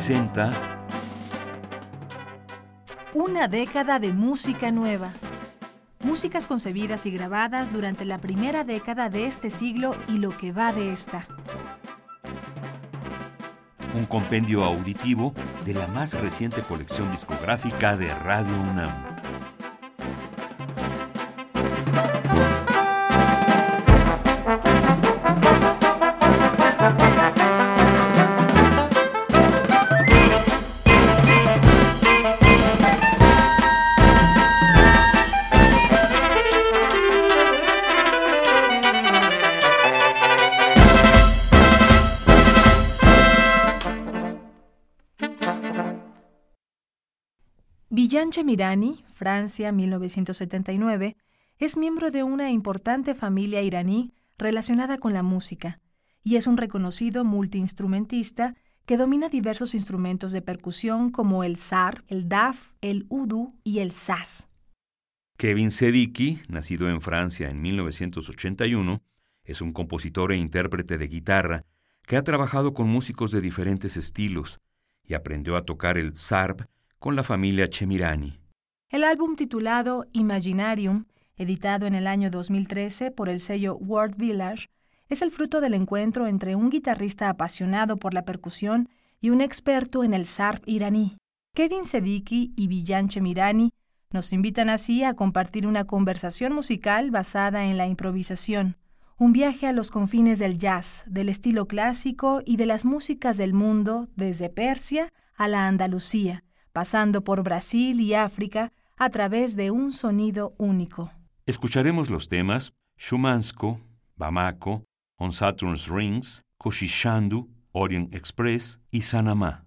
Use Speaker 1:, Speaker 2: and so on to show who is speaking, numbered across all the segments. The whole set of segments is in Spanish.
Speaker 1: presenta
Speaker 2: Una década de música nueva. Músicas concebidas y grabadas durante la primera década de este siglo y lo que va de esta.
Speaker 1: un compendio auditivo de la más reciente colección discográfica de Radio UNAM.
Speaker 2: Chemirani, Francia, 1979, es miembro de una importante familia iraní relacionada con la música y es un reconocido multiinstrumentista que domina diversos instrumentos de percusión como el zar, el daf, el udu y el saz.
Speaker 1: Kevin Sedicki, nacido en Francia en 1981, es un compositor e intérprete de guitarra que ha trabajado con músicos de diferentes estilos y aprendió a tocar el zarb con la familia Chemirani.
Speaker 2: El álbum titulado Imaginarium, editado en el año 2013 por el sello World Village, es el fruto del encuentro entre un guitarrista apasionado por la percusión y un experto en el zarb iraní. Kevin Sedicki y Villan Chemirani nos invitan así a compartir una conversación musical basada en la improvisación, un viaje a los confines del jazz, del estilo clásico y de las músicas del mundo desde Persia a la Andalucía, pasando por Brasil y África a través de un sonido único.
Speaker 1: Escucharemos los temas Shumansko, Bamako, On Saturn's Rings, Koshishandu, Orient Express y Sanamá.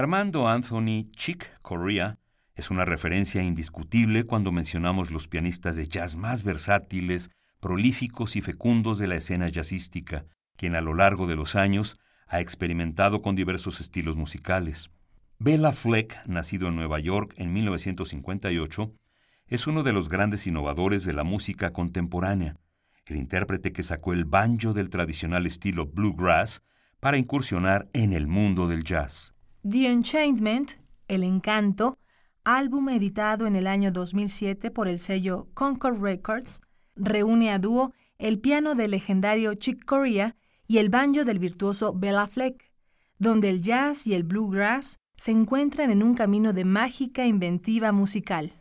Speaker 1: Armando Anthony Chick Corea es una referencia indiscutible cuando mencionamos los pianistas de jazz más versátiles, prolíficos y fecundos de la escena jazzística, quien a lo largo de los años ha experimentado con diversos estilos musicales. Bela Fleck, nacido en Nueva York en 1958, es uno de los grandes innovadores de la música contemporánea, el intérprete que sacó el banjo del tradicional estilo bluegrass para incursionar en el mundo del jazz.
Speaker 2: The Enchantment, El Encanto, álbum editado en el año 2007 por el sello Concord Records, reúne a dúo el piano del legendario Chick Corea y el banjo del virtuoso Bella Fleck, donde el jazz y el bluegrass se encuentran en un camino de mágica inventiva musical.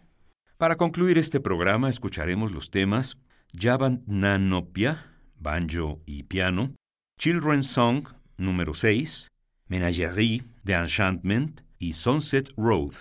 Speaker 1: Para concluir este programa escucharemos los temas Javan Nanopia, banjo y piano, Children's Song número 6, Menagerie de Enchantment y Sunset Road.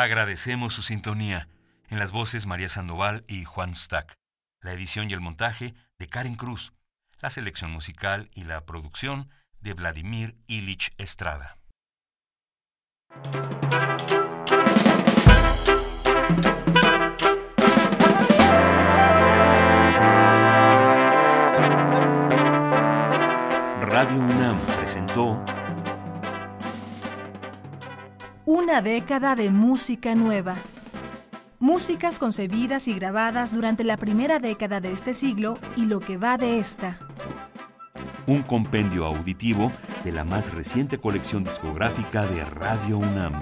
Speaker 1: Agradecemos su sintonía. En las voces María Sandoval y Juan Stack, la edición y el montaje de Karen Cruz, la selección musical y la producción de Vladimir Ilich Estrada. Radio UNAM presentó
Speaker 2: Una década de música nueva. Músicas concebidas y grabadas durante la primera década de este siglo y lo que va de esta.
Speaker 1: Un compendio auditivo de la más reciente colección discográfica de Radio UNAM.